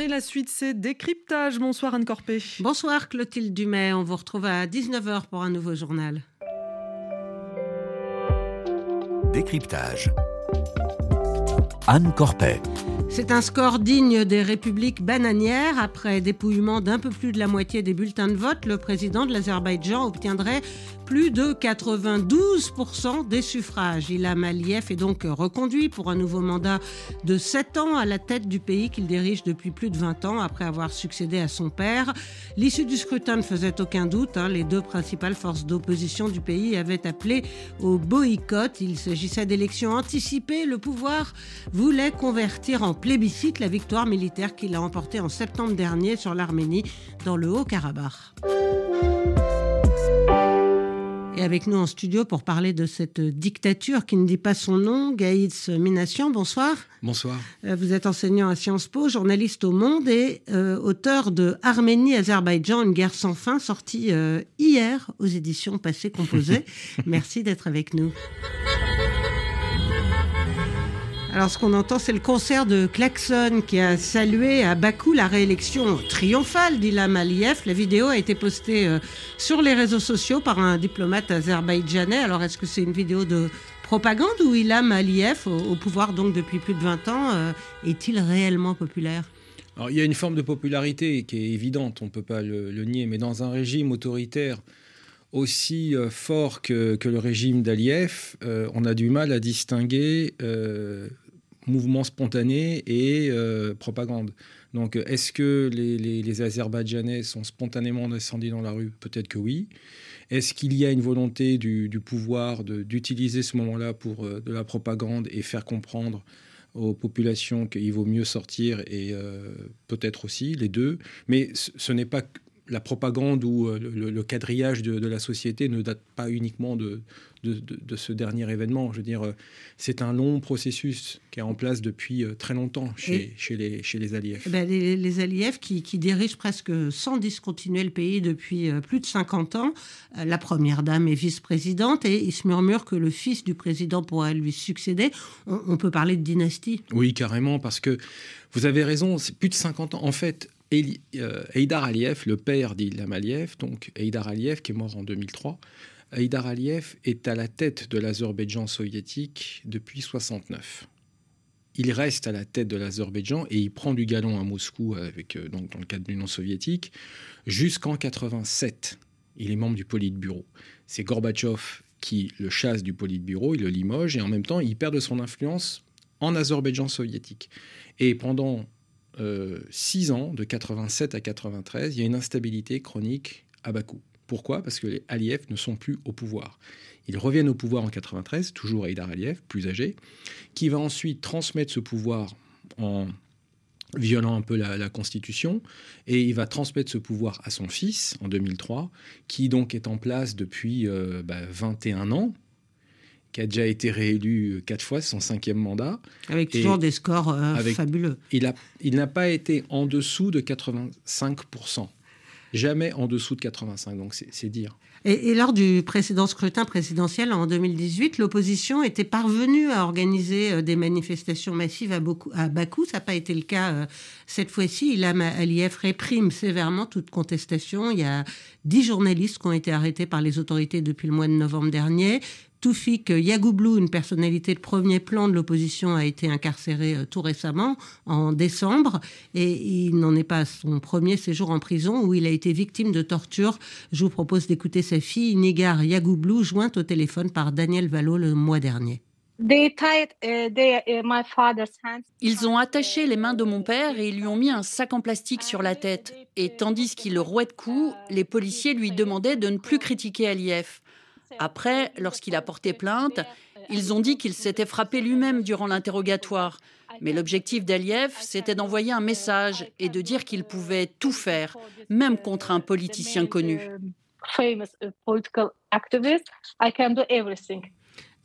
Et la suite, c'est décryptage. Bonsoir Anne Corpé. Bonsoir Clotilde Dumay. On vous retrouve à 19h pour un nouveau journal. Décryptage. Anne Corpet. C'est un score digne des républiques bananières. Après dépouillement d'un peu plus de la moitié des bulletins de vote, le président de l'Azerbaïdjan obtiendrait plus de 92% des suffrages. Ilham Aliyev est donc reconduit pour un nouveau mandat de 7 ans à la tête du pays qu'il dirige depuis plus de 20 ans après avoir succédé à son père. L'issue du scrutin ne faisait aucun doute. Hein. Les deux principales forces d'opposition du pays avaient appelé au boycott. Il s'agissait d'élections anticipées. Le pouvoir voulait convertir en plébiscite la victoire militaire qu'il a emportée en septembre dernier sur l'Arménie dans le Haut-Karabakh. Et avec nous en studio pour parler de cette dictature qui ne dit pas son nom, Gaïds Minassian, bonsoir. Bonsoir. Euh, vous êtes enseignant à Sciences Po, journaliste au Monde et euh, auteur de Arménie-Azerbaïdjan, une guerre sans fin, sortie euh, hier aux éditions Passé Composé. Merci d'être avec nous. Alors, ce qu'on entend, c'est le concert de Klaxon qui a salué à Bakou la réélection triomphale d'Ilham Aliyev. La vidéo a été postée euh, sur les réseaux sociaux par un diplomate azerbaïdjanais. Alors, est-ce que c'est une vidéo de propagande ou Ilham Aliyev, au, pouvoir donc depuis plus de 20 ans, euh, est-il réellement populaire? Alors, il y a une forme de popularité qui est évidente, on ne peut pas le, nier, mais dans un régime autoritaire aussi euh, fort que, le régime d'Aliyev, on a du mal à distinguer mouvement spontané et euh, propagande. Donc, est-ce que les, Azerbaïdjanais sont spontanément descendus dans la rue? Peut-être que oui. Est-ce qu'il y a une volonté du, pouvoir d'utiliser ce moment-là pour euh, de la propagande et faire comprendre aux populations qu'il vaut mieux sortir et euh, peut-être aussi les deux? Mais ce, n'est pas la propagande ou le, quadrillage de, la société ne date pas uniquement de, de, ce dernier événement. Je veux dire, euh, c'est un long processus qui est en place depuis euh, très longtemps chez, chez les, chez les Aliyev. Eh ben, les, les Aliyev qui, dirigent presque sans discontinuer le pays depuis euh, plus de 50 ans. La première dame est vice-présidente et il se murmure que le fils du président pourrait lui succéder. On, peut parler de dynastie? Oui, carrément, parce que vous avez raison, c'est plus de 50 ans. En fait, Eidar Aliyev, le père d'Ilham Aliyev, donc Eidar Aliyev qui est mort en 2003, Haïdar Aliyev est à la tête de l'Azerbaïdjan soviétique depuis 69. Il reste à la tête de l'Azerbaïdjan et il prend du galon à Moscou avec, euh, donc, dans le cadre de l'Union soviétique jusqu'en 87. Il est membre du Politburo. C'est Gorbatchev qui le chasse du Politburo, il le limoge et en même temps il perd de son influence en Azerbaïdjan soviétique. Et pendant euh, six ans, de 87 à 93, il y a une instabilité chronique à Bakou. Pourquoi? Parce que les Aliyev ne sont plus au pouvoir. Ils reviennent au pouvoir en 93, toujours Haïdar Aliyev, plus âgé, qui va ensuite transmettre ce pouvoir en violant un peu la, constitution, et il va transmettre ce pouvoir à son fils en 2003, qui donc est en place depuis 21 euh, bah, ans, qui a déjà été réélu quatre fois, son cinquième mandat. Avec toujours des scores euh, fabuleux. Il n'a il pas été en dessous de 85% jamais en dessous de 85. Donc c'est dire. Et, lors du précédent scrutin présidentiel en 2018, l'opposition était parvenue à organiser euh, des manifestations massives à, à Bakou. Ça n'a pas été le cas euh, cette fois-ci. Ilham Aliyev réprime sévèrement toute contestation. Il y a dix journalistes qui ont été arrêtés par les autorités depuis le mois de novembre dernier. Toufik Yagoublou, une personnalité de premier plan de l'opposition, a été incarcéré euh, tout récemment, en décembre, et il n'en est pas à son premier séjour en prison où il a été victime de torture. Je vous propose d'écouter sa fille, Nigar Yagoublou, jointe au téléphone par Daniel Valo le mois dernier. Uh, ils ont attaché les mains de mon père et ils lui ont mis un sac en plastique sur la tête. Et tandis qu'il le rouait de coups, les policiers lui demandaient de ne plus critiquer Aliyev. Après, lorsqu'il a porté plainte, ils ont dit qu'il s'était frappé lui-même durant l'interrogatoire. Mais l'objectif d'Aliyev, c'était d'envoyer un message et de dire qu'il pouvait tout faire, même contre un politicien connu.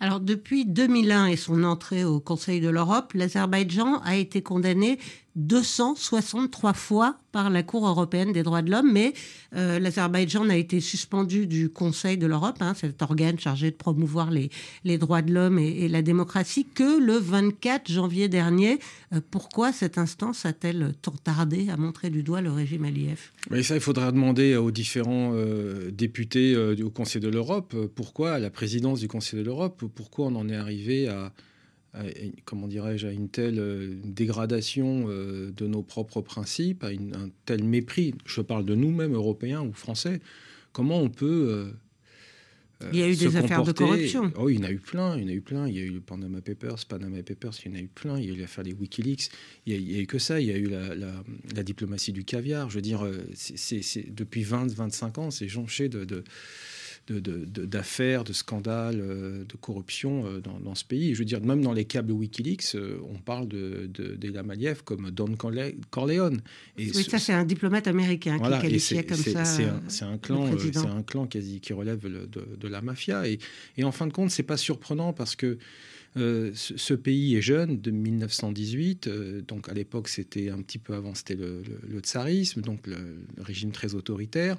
Alors depuis 2001 et son entrée au Conseil de l'Europe, l'Azerbaïdjan a été condamné 263 fois par la Cour européenne des droits de l'homme, mais euh, l'Azerbaïdjan a été suspendu du Conseil de l'Europe, hein, cet organe chargé de promouvoir les, droits de l'homme et, la démocratie, que le 24 janvier dernier. Euh, pourquoi cette instance a-t-elle tant tardé à montrer du doigt le régime Aliyev? Mais ça, il faudra demander aux différents euh, députés au Conseil de l'Europe pourquoi, à la présidence du Conseil de l'Europe, pourquoi on en est arrivé à comment dirais-je, à une telle euh, dégradation euh, de nos propres principes, à un tel mépris, je parle de nous-mêmes, Européens ou Français, comment on peut... Euh, il y a eu des affaires de corruption. Oh, il y en a eu plein, il y en a eu plein. Il y a eu le Panama Papers, Panama Papers, il y en a eu plein. Il y a eu l'affaire des WikiLeaks. Il n'y a, eu que ça. Il y a eu la, diplomatie du caviar. Je veux dire, c'est, depuis 20-25 ans, c'est jonché de d'affaires, de, scandales, euh, de corruption euh, dans, ce pays. Je veux dire, même dans les câbles Wikileaks, euh, on parle de, de, Maliev comme Don Corleone. Et oui, ça, c'est un diplomate américain qui est qualifié comme ça. C'est un, clan, c'est un clan quasi qui relève de, la mafia. Et, et, en fin de compte, c'est pas surprenant parce que ce, pays est jeune, de 1918. donc à l'époque, c'était un petit peu avant, c'était le, tsarisme, donc le, régime très autoritaire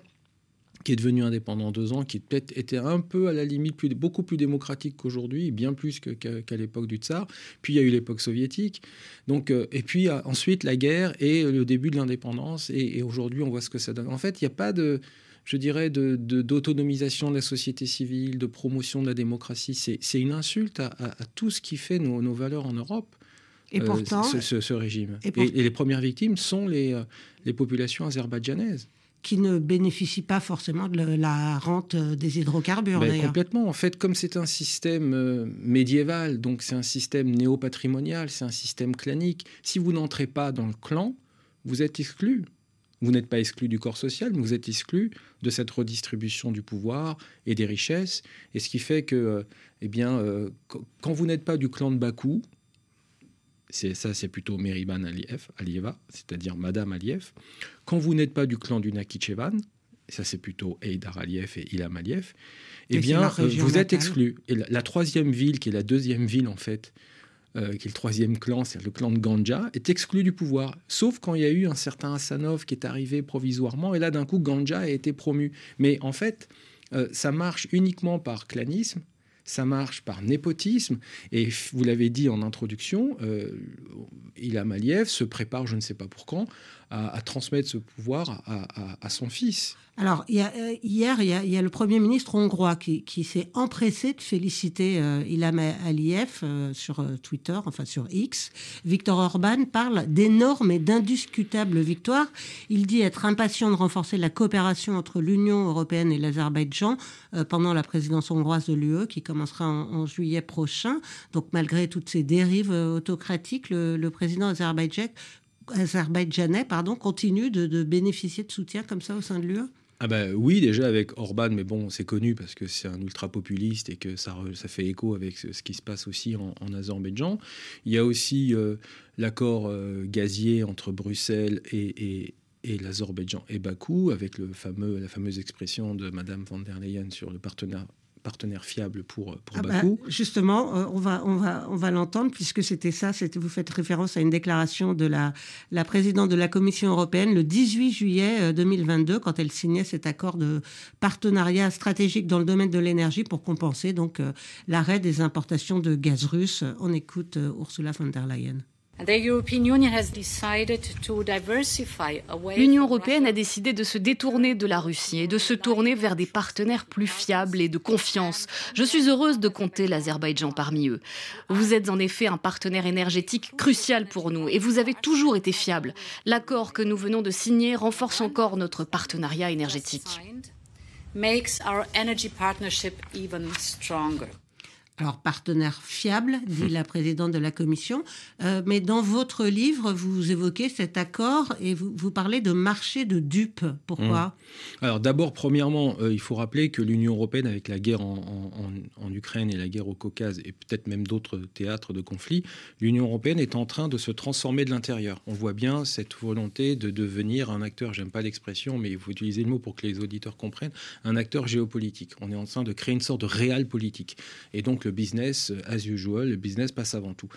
qui est devenu indépendant en deux ans, qui peut-être était un peu à la limite plus, beaucoup plus démocratique qu'aujourd'hui, bien plus qu'à l'époque du tsar. Puis il y a eu l'époque soviétique. Donc, euh, et puis ensuite la guerre et le début de l'indépendance. Et, aujourd'hui, on voit ce que ça donne. En fait, il n'y a pas de, je dirais, d'autonomisation de, de, la société civile, de promotion de la démocratie. C'est une insulte à, tout ce qui fait nos, valeurs en Europe. Et euh, pourtant, ce, régime. Et, et, les premières victimes sont les, euh, les populations azerbaïdjanaises qui ne bénéficient pas forcément de la rente des hydrocarbures. Ben, complètement. En fait, comme c'est un système euh, médiéval, donc c'est un système néo-patrimonial, c'est un système clanique, si vous n'entrez pas dans le clan, vous êtes exclu. Vous n'êtes pas exclu du corps social, mais vous êtes exclu de cette redistribution du pouvoir et des richesses. Et ce qui fait que, euh, eh bien, euh, quand vous n'êtes pas du clan de Bakou, ça, c'est plutôt Meriban Aliyev, Alieva, c'est-à-dire Madame Aliyev. Quand vous n'êtes pas du clan du Nakhichevan, ça c'est plutôt Eidar Aliyev et Ilham Aliyev, eh bien, euh, vous êtes exclu. Et la, troisième ville, qui est la deuxième ville en fait, euh, qui est le troisième clan, c'est le clan de Ganja, est exclu du pouvoir. Sauf quand il y a eu un certain Hassanov qui est arrivé provisoirement, et là d'un coup Ganja a été promu. Mais en fait, euh, ça marche uniquement par clanisme ça marche par népotisme. Et vous l'avez dit en introduction, euh, Ilham Aliyev se prépare, je ne sais pas pour quand, à, transmettre ce pouvoir à, son fils. Alors, y euh, hier, il y, a, le Premier ministre hongrois qui, s'est empressé de féliciter euh, Ilham Aliyev euh, sur Twitter, enfin sur X. Victor Orban parle d'énormes et d'indiscutables victoires. Il dit être impatient de renforcer la coopération entre l'Union européenne et l'Azerbaïdjan pendant la présidence hongroise de l'UE qui commencera en, juillet prochain. Donc, malgré toutes ces dérives autocratiques, le, le président azerbaïdjan azerbaïdjanais pardon, continue de, bénéficier de soutien comme ça au sein de l'UE? Ah ben oui, déjà avec Orban, mais bon, c'est connu parce que c'est un ultra-populiste et que ça, ça fait écho avec ce, qui se passe aussi en, Azerbaïdjan. Il y a aussi euh, l'accord euh, gazier entre Bruxelles et, et, l'Azerbaïdjan et Bakou, avec le fameux, la fameuse expression de Madame van der Leyen sur le partenariat partenaire fiable pour, pour ah bah, Bakou. justement, euh, on va, on va, on va l'entendre puisque c'était ça, vous faites référence à une déclaration de la, la présidente de la Commission européenne le 18 juillet 2022 euh, quand elle signait cet accord de partenariat stratégique dans le domaine de l'énergie pour compenser donc euh, l'arrêt des importations de gaz russe. On écoute Ursula von der Leyen. L'Union européenne a décidé de se détourner de la Russie et de se tourner vers des partenaires plus fiables et de confiance. Je suis heureuse de compter l'Azerbaïdjan parmi eux. Vous êtes en effet un partenaire énergétique crucial pour nous et vous avez toujours été fiable. L'accord que nous venons de signer renforce encore notre partenariat énergétique. Alors, partenaire fiable, dit la présidente de la commission. Euh, mais dans votre livre, vous évoquez cet accord et vous, vous parlez de marché de dupes. Pourquoi? Mmh. Alors, d'abord, premièrement, euh, il faut rappeler que l'Union européenne, avec la guerre en, Ukraine et la guerre au Caucase, et peut-être même d'autres théâtres de conflit, l'Union européenne est en train de se transformer de l'intérieur. On voit bien cette volonté de devenir un acteur, j'aime pas l'expression, mais il faut utiliser le mot pour que les auditeurs comprennent, un acteur géopolitique. On est en train de créer une sorte de réel politique. Et donc, business as usual, le business passe avant tout.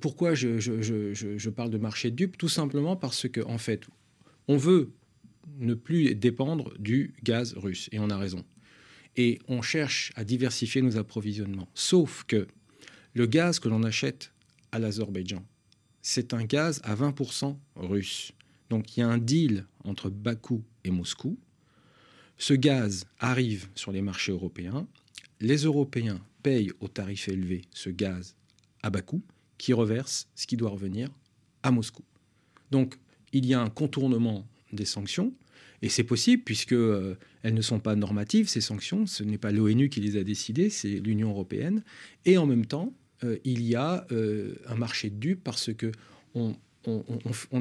pourquoi je, parle de marché de Tout simplement parce que, en fait, on veut ne plus dépendre du gaz russe, et on a raison. Et on cherche à diversifier nos approvisionnements. Sauf que le gaz que l'on achète à l'Azerbaïdjan, c'est un gaz à 20% russe. Donc il y a un deal entre Bakou et Moscou. Ce gaz arrive sur les marchés européens. Les Européens payent au tarif élevé ce gaz à Bakou, qui reverse ce qui doit revenir à Moscou. Donc il y a un contournement des sanctions. Et c'est possible puisque euh, elles ne sont pas normatives, ces sanctions. Ce n'est pas l'ONU qui les a décidées, c'est l'Union européenne. Et en même temps, euh, il y a euh, un marché de dupes parce que on,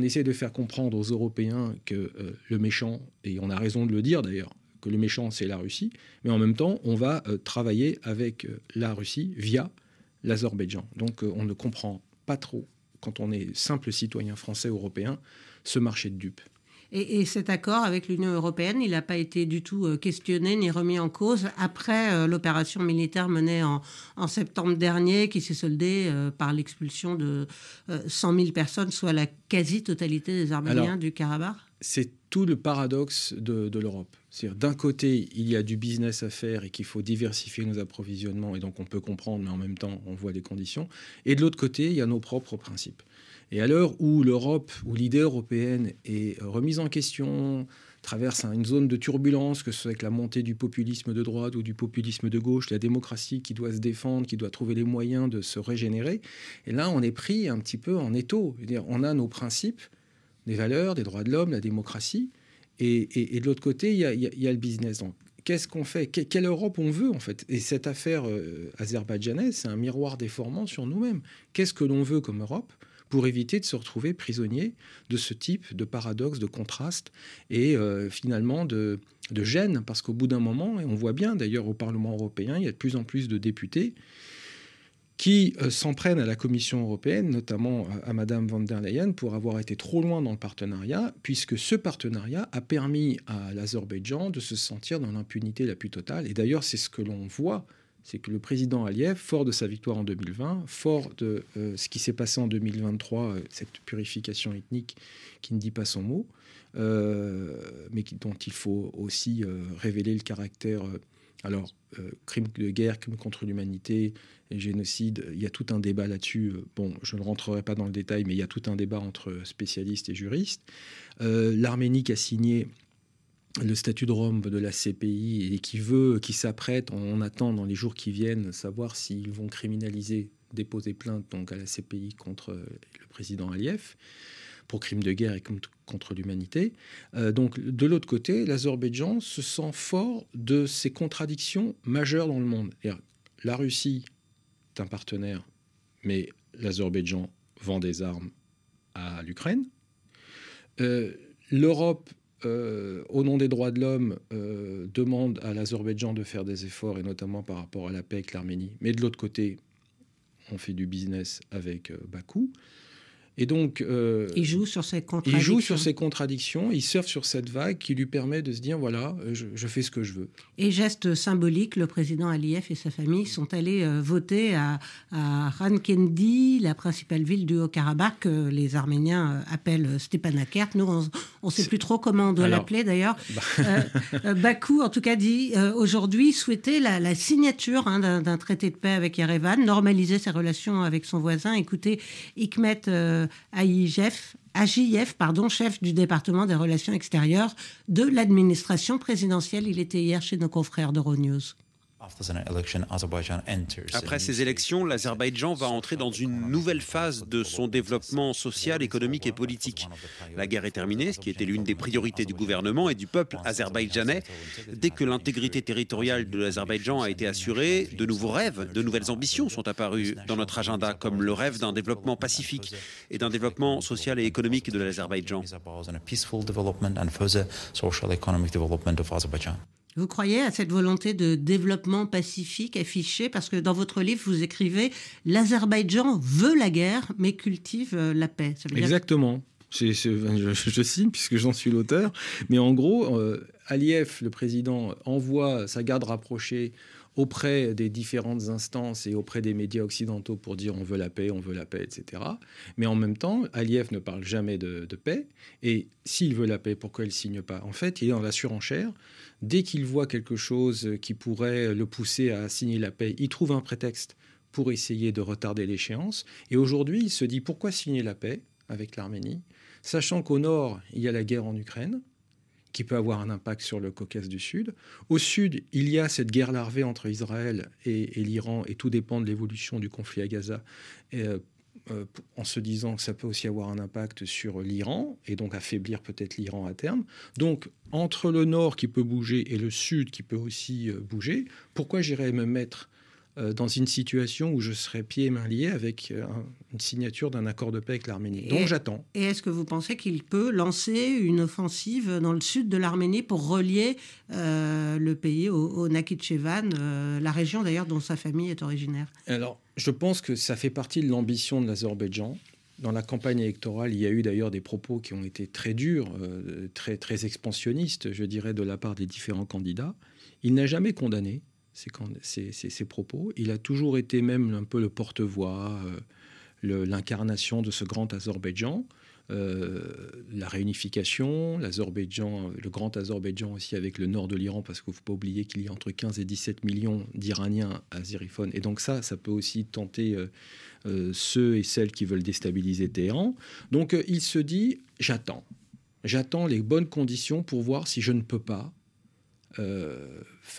essaie de faire comprendre aux Européens que le méchant, et on a raison de le dire d'ailleurs, que le méchant c'est la Russie, mais en même temps on va travailler avec la Russie via l'Azerbaïdjan. Donc on ne comprend pas trop, quand on est simple citoyen français européen, ce marché de dupes. Et, cet accord avec l'Union européenne, il n'a pas été du tout euh, questionné ni remis en cause après euh, l'opération militaire menée en, septembre dernier, qui s'est soldée euh, par l'expulsion de 100 000 personnes, soit la quasi-totalité des Arméniens du Karabakh? C'est tout le paradoxe de, de l'Europe. C'est-à-dire, d'un côté, il y a du business à faire et qu'il faut diversifier nos approvisionnements, et donc on peut comprendre, mais en même temps, on voit les conditions. Et de l'autre côté, il y a nos propres principes. Et à l'heure où l'Europe, où l'idée européenne est remise en question, traverse une zone de turbulence, que ce soit avec la montée du populisme de droite ou du populisme de gauche, la démocratie qui doit se défendre, qui doit trouver les moyens de se régénérer. Et là, on est pris un petit peu en étau. on a nos principes, des valeurs, des droits de l'homme, la démocratie. Et, de l'autre côté, il y, a, le business. Donc, qu'est-ce qu'on fait? Quelle Europe on veut, en fait? Et cette affaire euh, azerbaïdjanaise, c'est un miroir déformant sur nous-mêmes. Qu'est-ce que l'on veut comme Europe pour éviter de se retrouver prisonnier de ce type de paradoxe, de contraste et euh, finalement de, de gêne, parce qu'au bout d'un moment, et on voit bien d'ailleurs au Parlement européen, il y a de plus en plus de députés qui euh, s'en prennent à la Commission européenne, notamment euh, à Madame van der Leyen, pour avoir été trop loin dans le partenariat, puisque ce partenariat a permis à l'Azerbaïdjan de se sentir dans l'impunité la plus totale. Et d'ailleurs, c'est ce que l'on voit c'est que le président Aliyev, fort de sa victoire en 2020, fort de euh, ce qui s'est passé en 2023, euh, cette purification ethnique qui ne dit pas son mot, mais dont il faut aussi révéler le caractère. Alors, crime de guerre, crime contre l'humanité, génocide, il y a tout un débat là-dessus. Bon, je ne rentrerai pas dans le détail, mais il y a tout un débat entre spécialistes et juristes. L'Arménie qui a signé le statut de Rome de la CPI et qui veut, qui s'apprête, on attend dans les jours qui viennent, savoir s'ils vont criminaliser, déposer plainte donc à la CPI contre le président Aliyev pour crimes de guerre et contre l'humanité. Euh, donc de l'autre côté, l'Azerbaïdjan se sent fort de ces contradictions majeures dans le monde. La Russie est un partenaire, mais l'Azerbaïdjan vend des armes à l'Ukraine. Euh, L'Europe euh, au nom des droits de l'homme, euh, demande à l'Azerbaïdjan de faire des efforts, et notamment par rapport à la paix avec l'Arménie. Mais de l'autre côté, on fait du business avec euh, Bakou. Et donc, euh, il joue sur ces contradictions. Il joue sur ces contradictions, il surfe sur cette vague qui lui permet de se dire voilà, je, fais ce que je veux. Et geste symbolique, le président Aliyev et sa famille sont allés euh, voter à, à Rankendi, la principale ville du Haut-Karabakh, que les Arméniens euh, appellent Stepanakert. Nous, on ne sait plus trop comment on doit l'appeler d'ailleurs. Bah. Bakou, en tout cas, dit aujourd'hui souhaiter la, signature hein, d'un traité de paix avec Yerevan, normaliser ses relations avec son voisin. Écoutez, Hikmet. AJF, pardon, chef du département des relations extérieures de l'administration présidentielle. Il était hier chez nos confrères d'Euronews. Après ces élections, l'Azerbaïdjan va entrer dans une nouvelle phase de son développement social, économique et politique. La guerre est terminée, ce qui était l'une des priorités du gouvernement et du peuple azerbaïdjanais. Dès que l'intégrité territoriale de l'Azerbaïdjan a été assurée, de nouveaux rêves, de nouvelles ambitions sont apparus dans notre agenda, comme le rêve d'un développement pacifique et d'un développement social et économique de l'Azerbaïdjan. Vous croyez à cette volonté de développement pacifique affichée? Parce que dans votre livre, vous écrivez L'Azerbaïdjan veut la guerre, mais cultive euh, la paix. Exactement. Je, je, signe puisque j'en suis l'auteur. Mais en gros, euh, Aliyev, le président, envoie sa garde rapprochée auprès des différentes instances et auprès des médias occidentaux pour dire on veut la paix, on veut la paix, etc. Mais en même temps, Aliyev ne parle jamais de, paix. Et s'il veut la paix, pourquoi il ne signe pas? En fait, il est dans la surenchère. Dès qu'il voit quelque chose qui pourrait le pousser à signer la paix, il trouve un prétexte pour essayer de retarder l'échéance. Et aujourd'hui, il se dit pourquoi signer la paix avec l'Arménie, sachant qu'au nord, il y a la guerre en Ukraine qui peut avoir un impact sur le Caucase du Sud. Au sud, il y a cette guerre larvée entre Israël et, l'Iran, et tout dépend de l'évolution du conflit à Gaza, euh, euh, en se disant que ça peut aussi avoir un impact sur l'Iran, et donc affaiblir peut-être l'Iran à terme. Donc, entre le nord qui peut bouger et le sud qui peut aussi euh, bouger, pourquoi j'irais me mettre dans une situation où je serais pieds et mains liés avec euh, une signature d'un accord de paix avec l'Arménie. Donc j'attends. Et est-ce que vous pensez qu'il peut lancer une offensive dans le sud de l'Arménie pour relier euh, le pays au, au Nakhichevan, la région d'ailleurs dont sa famille est originaire? Alors, je pense que ça fait partie de l'ambition de l'Azerbaïdjan. Dans la campagne électorale, il y a eu d'ailleurs des propos qui ont été très durs, très, très expansionnistes, je dirais, de la part des différents candidats. Il n'a jamais condamné ses, propos. Il a toujours été même un peu le porte-voix, euh, l'incarnation de ce grand Azerbaïdjan. Euh, la réunification, l'Azerbaïdjan, le grand Azerbaïdjan aussi avec le nord de l'Iran, parce qu'il ne faut pas oublier qu'il y a entre 15 et 17 millions d'Iraniens azériphones. Et donc ça, ça peut aussi tenter euh, ceux et celles qui veulent déstabiliser Téhéran. Donc il se dit, j'attends. J'attends les bonnes conditions pour voir si je ne peux pas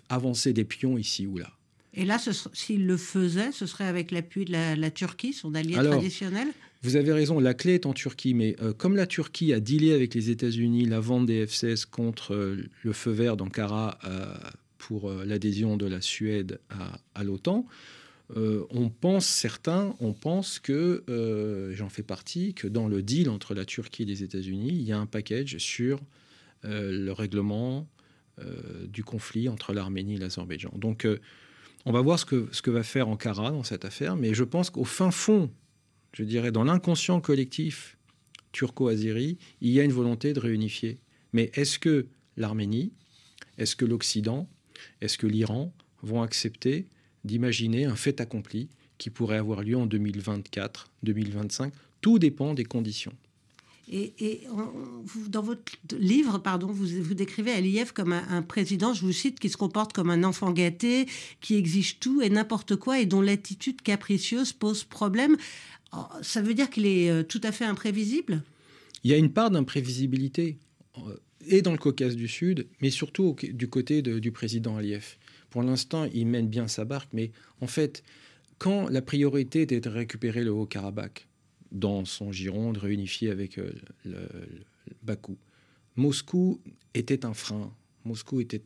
avancer des pions ici ou là. Et là, s'il le faisait, ce serait avec l'appui de la, Turquie, son allié traditionnel? Vous avez raison, la clé est en Turquie, mais euh, comme la Turquie a dealé avec les États-Unis la vente des F-16 contre euh, le feu vert d'Ankara pour l'adhésion de la Suède à, l'OTAN, on pense, certains, on pense que, j'en fais partie, que dans le deal entre la Turquie et les États-Unis, il y a un package sur le règlement euh, du conflit entre l'Arménie et l'Azerbaïdjan. Donc, euh, on va voir ce que, ce que va faire Ankara dans cette affaire, mais je pense qu'au fin fond, je dirais, dans l'inconscient collectif turco-azéri, il y a une volonté de réunifier. Mais est-ce que l'Arménie, est-ce que l'Occident, est-ce que l'Iran vont accepter d'imaginer un fait accompli qui pourrait avoir lieu en 2024, 2025 Tout dépend des conditions. Et, dans votre livre, pardon, vous, décrivez Aliyev comme un, président, je vous cite, qui se comporte comme un enfant gâté, qui exige tout et n'importe quoi et dont l'attitude capricieuse pose problème. Oh, ça veut dire qu'il est euh, tout à fait imprévisible? Il y a une part d'imprévisibilité, euh, et dans le Caucase du Sud, mais surtout du côté du président Aliyev. Pour l'instant, il mène bien sa barque, mais en fait, quand la priorité était de récupérer le Haut-Karabakh, dans son giron, de réunifier avec euh, le, Bakou. Moscou était un frein, Moscou était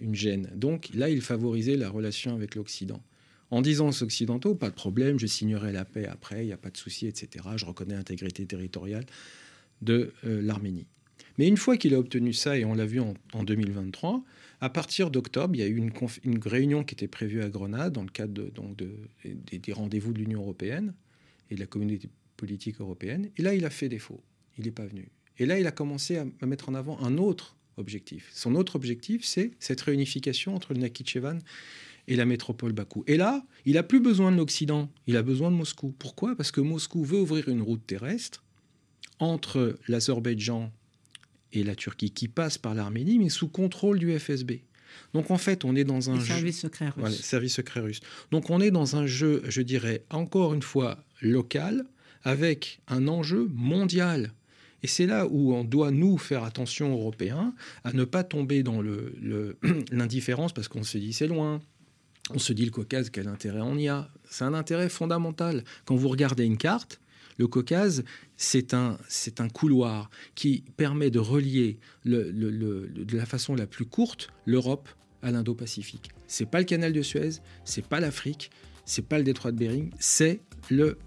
une gêne. Donc là, il favorisait la relation avec l'Occident. En disant aux Occidentaux, pas de problème, je signerai la paix après, il n'y a pas de souci, etc. Je reconnais l'intégrité territoriale de euh, l'Arménie. Mais une fois qu'il a obtenu ça, et on l'a vu en, 2023, à partir d'octobre, il y a eu une, réunion qui était prévue à Grenade dans le cadre donc de, des rendez-vous de l'Union européenne et de la communauté politique européenne. Et là, il a fait défaut. Il n'est pas venu. Et là, il a commencé à, mettre en avant un autre objectif. Son autre objectif, c'est cette réunification entre le Nakhichevan et la métropole Bakou. Et là, il n'a plus besoin de l'Occident, il a besoin de Moscou. Pourquoi? Parce que Moscou veut ouvrir une route terrestre entre l'Azerbaïdjan et la Turquie, qui passe par l'Arménie, mais sous contrôle du FSB. Donc en fait, on est dans un service secret russe. service secret russe. Donc on est dans un jeu, je dirais, encore une fois local, avec un enjeu mondial. Et c'est là où on doit, nous, faire attention, Européens, à ne pas tomber dans l'indifférence parce qu'on se dit c'est loin. On se dit le Caucase, quel intérêt on y a? C'est un intérêt fondamental. Quand vous regardez une carte, le Caucase, c'est un, un couloir qui permet de relier de la façon la plus courte l'Europe à l'Indo-Pacifique. C'est pas le canal de Suez, c'est pas l'Afrique, c'est pas le détroit de Bering, c'est le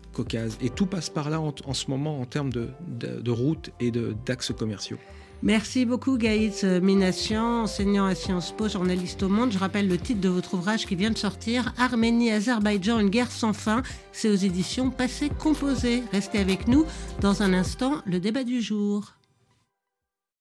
Et tout passe par là en, ce moment en termes de, de, routes et d'axes commerciaux. Merci beaucoup Gaït Minassian, enseignant à Sciences Po, journaliste au Monde. Je rappelle le titre de votre ouvrage qui vient de sortir, Arménie-Azerbaïdjan, une guerre sans fin. C'est aux éditions Passé Composé. Restez avec nous dans un instant, le débat du jour.